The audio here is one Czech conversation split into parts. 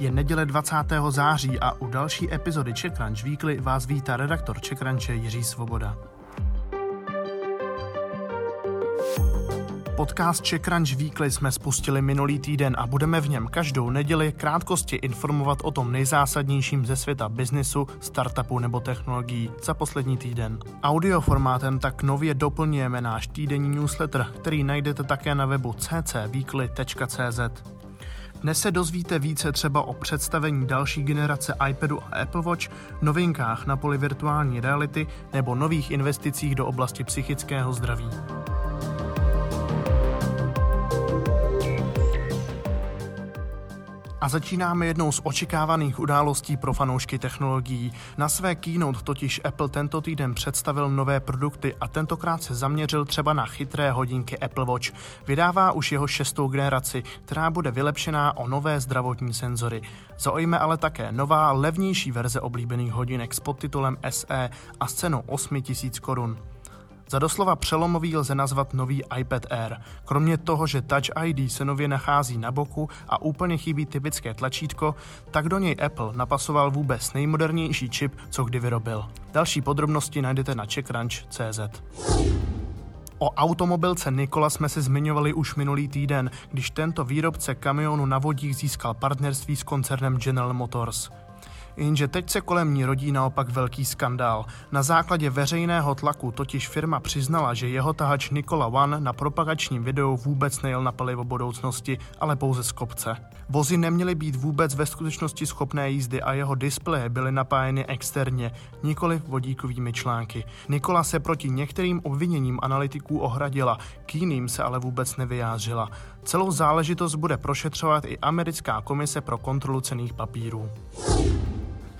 Je neděle 20. září a u další epizody Czech Crunch Weekly vás vítá redaktor Czech Crunche Jiří Svoboda. Podcast Czech Crunch Weekly jsme spustili minulý týden a budeme v něm každou neděli krátkosti informovat o tom nejzásadnějším ze světa biznisu, startupu nebo technologií za poslední týden. Audioformátem tak nově doplňujeme náš týdenní newsletter, který najdete také na webu ccweekly.cz. Dnes se dozvíte více třeba o představení další generace iPadu a Apple Watch, novinkách na poli virtuální reality nebo nových investicích do oblasti psychického zdraví. A začínáme jednou z očekávaných událostí pro fanoušky technologií. Na své keynote totiž Apple tento týden představil nové produkty a tentokrát se zaměřil třeba na chytré hodinky Apple Watch. Vydává už jeho šestou generaci, která bude vylepšená o nové zdravotní senzory. Zaujme ale také nová, levnější verze oblíbených hodinek s podtitulem SE a s cenou 8000 korun. Za doslova přelomový lze nazvat nový iPad Air. Kromě toho, že Touch ID se nově nachází na boku a úplně chybí typické tlačítko, tak do něj Apple napasoval vůbec nejmodernější čip, co kdy vyrobil. Další podrobnosti najdete na checkranch.cz. O automobilce Nikola jsme se zmiňovali už minulý týden, když tento výrobce kamionu na vodík získal partnerství s koncernem General Motors. Jenže teď se kolem ní rodí naopak velký skandál. Na základě veřejného tlaku totiž firma přiznala, že jeho tahač Nikola One na propagačním videu vůbec nejel na palivo budoucnosti, ale pouze z kopce. Vozy neměly být vůbec ve skutečnosti schopné jízdy a jeho displeje byly napájeny externě, nikoli vodíkovými články. Nikola se proti některým obviněním analytiků ohradila, k jiným se ale vůbec nevyjádřila. Celou záležitost bude prošetřovat i americká komise pro kontrolu cených papírů.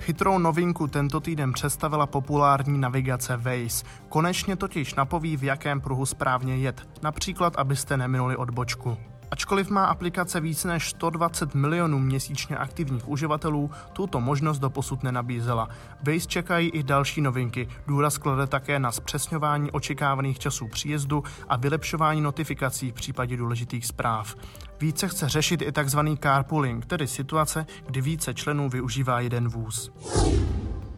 Chytrou novinku tento týden představila populární navigace Waze. Konečně totiž napoví, v jakém pruhu správně jet, například abyste neminuli odbočku. Ačkoliv má aplikace více než 120 milionů měsíčně aktivních uživatelů, tuto možnost doposud nenabízela. Base čekají i další novinky. Důraz klade také na zpřesňování očekávaných časů příjezdu a vylepšování notifikací v případě důležitých zpráv. Více chce řešit i tzv. carpooling, tedy situace, kdy více členů využívá jeden vůz.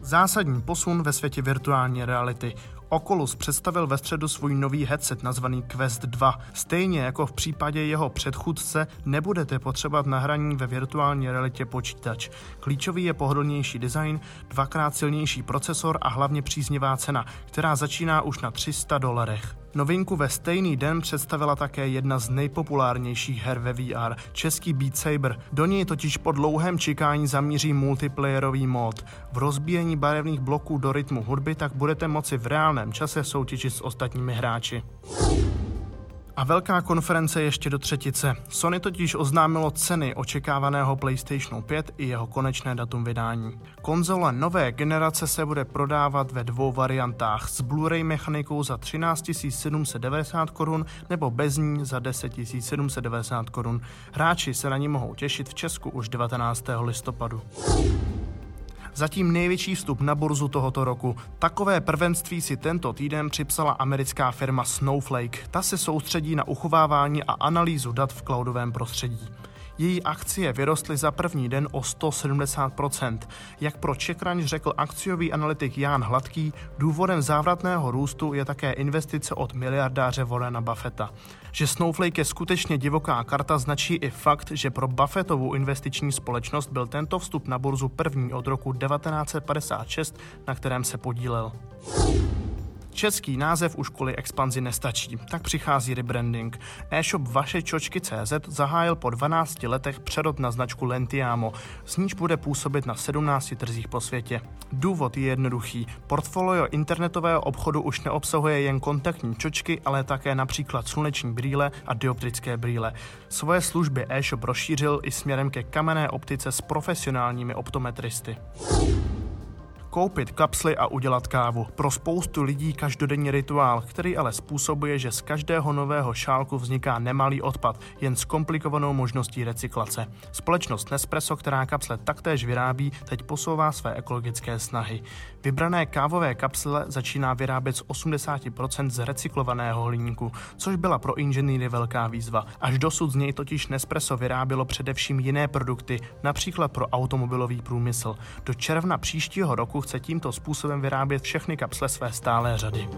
Zásadní posun ve světě virtuální reality. Oculus představil ve středu svůj nový headset nazvaný Quest 2. Stejně jako v případě jeho předchůdce nebudete potřebovat na hraní ve virtuální realitě počítač. Klíčový je pohodlnější design, dvakrát silnější procesor a hlavně příznivá cena, která začíná už na 300 dolarech. Novinku ve stejný den představila také jedna z nejpopulárnějších her ve VR, český Beat Saber. Do něj totiž po dlouhém čekání zamíří multiplayerový mod. V rozbíjení barevných bloků do rytmu hudby tak budete moci v reálném čase soutěžit s ostatními hráči. A velká konference ještě do třetice. Sony totiž oznámilo ceny očekávaného PlayStationu 5 i jeho konečné datum vydání. Konzole nové generace se bude prodávat ve dvou variantách s Blu-ray mechanikou za 13 790 korun nebo bez ní za 10 790 korun. Hráči se na ní mohou těšit v Česku už 19. listopadu. Zatím největší vstup na burzu tohoto roku. Takové prvenství si tento týden připsala americká firma Snowflake. Ta se soustředí na uchovávání a analýzu dat v cloudovém prostředí. Její akcie vyrostly za první den o 170%. Jak pro Čekraň řekl akciový analytik Jan Hladký, důvodem závratného růstu je také investice od miliardáře Warrena Buffetta. Že Snowflake je skutečně divoká karta značí i fakt, že pro Buffettovu investiční společnost byl tento vstup na burzu první od roku 1956, na kterém se podílel. Český název už kvůli expanzi nestačí, tak přichází rebranding. E-shop Vaše CZ zahájil po 12 letech přerod na značku Lentiamo, s níž bude působit na 17 trzích po světě. Důvod je jednoduchý. Portfolio internetového obchodu už neobsahuje jen kontaktní čočky, ale také například sluneční brýle a dioptrické brýle. Svoje služby e-shop rozšířil i směrem ke kamenné optice s profesionálními optometristy. Koupit kapsly a udělat kávu. Pro spoustu lidí každodenní rituál, který ale způsobuje, že z každého nového šálku vzniká nemalý odpad, jen s komplikovanou možností recyklace. Společnost Nespresso, která kapsle taktéž vyrábí, teď posouvá své ekologické snahy. Vybrané kávové kapsle začíná vyrábět z 80% z recyklovaného hliníku, což byla pro inženýry velká výzva. Až dosud z něj totiž Nespresso vyrábělo především jiné produkty, například pro automobilový průmysl. Do června příštího roku chce tímto způsobem vyrábět všechny kapsle své stálé řady.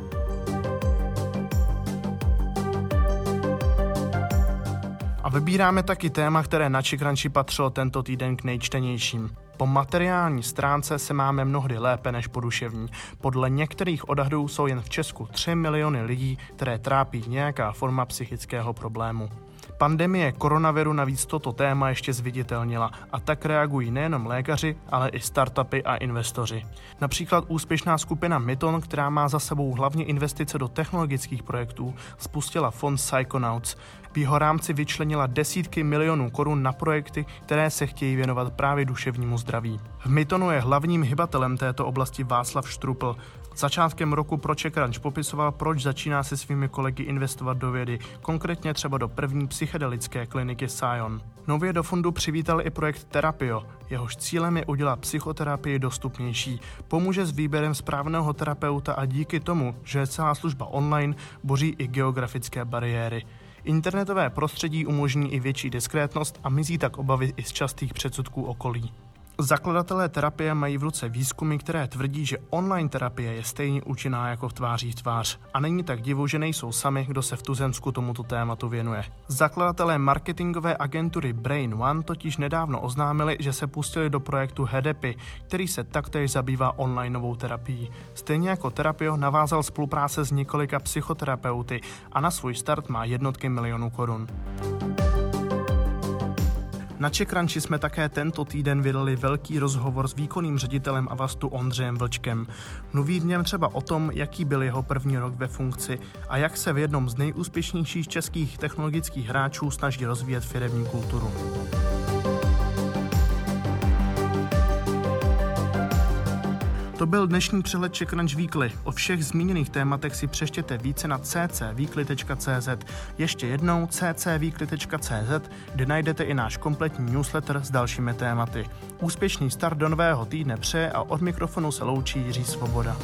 A vybíráme taky téma, které na Čikranči patřilo tento týden k nejčtenějším. Po materiální stránce se máme mnohdy lépe než po duševní. Podle některých odhadů jsou jen v Česku 3 miliony lidí, které trápí nějaká forma psychického problému. Pandemie koronaviru navíc toto téma ještě zviditelnila a tak reagují nejenom lékaři, ale i startupy a investoři. Například úspěšná skupina Myton, která má za sebou hlavně investice do technologických projektů, spustila fond Psychonauts. V jeho rámci vyčlenila desítky milionů korun na projekty, které se chtějí věnovat právě duševnímu zdraví. V Mytonu je hlavním hybatelem této oblasti Václav Štrupl. Začátkem roku pro Crunch popisoval, proč začíná se svými kolegy investovat do vědy, konkrétně třeba do první psychedelické kliniky Sion. Nově do fondu přivítal i projekt Terapio, jehož cílem je udělat psychoterapii dostupnější. Pomůže s výběrem správného terapeuta a díky tomu, že je celá služba online, boří i geografické bariéry. Internetové prostředí umožní i větší diskrétnost a mizí tak obavy i z častých předsudků okolí. Zakladatelé terapie mají v ruce výzkumy, které tvrdí, že online terapie je stejně účinná jako v tváří v tvář. A není tak divu, že nejsou sami, kdo se v Tuzemsku tomuto tématu věnuje. Zakladatelé marketingové agentury Brain One totiž nedávno oznámili, že se pustili do projektu HEDEPy, který se taktéž zabývá online novou terapií. Stejně jako terapio navázal spolupráce s několika psychoterapeuty a na svůj start má jednotky milionů korun. Na Čekranči jsme také tento týden vydali velký rozhovor s výkonným ředitelem Avastu Ondřejem Vlčkem. Mluví v něm třeba o tom, jaký byl jeho první rok ve funkci a jak se v jednom z nejúspěšnějších českých technologických hráčů snaží rozvíjet firemní kulturu. To byl dnešní přehled Czech Crunch Weekly. O všech zmíněných tématech si přeštěte více na ccweekly.cz. Ještě jednou ccweekly.cz, kde najdete i náš kompletní newsletter s dalšími tématy. Úspěšný start do nového týdne přeje a od mikrofonu se loučí Jiří Svoboda.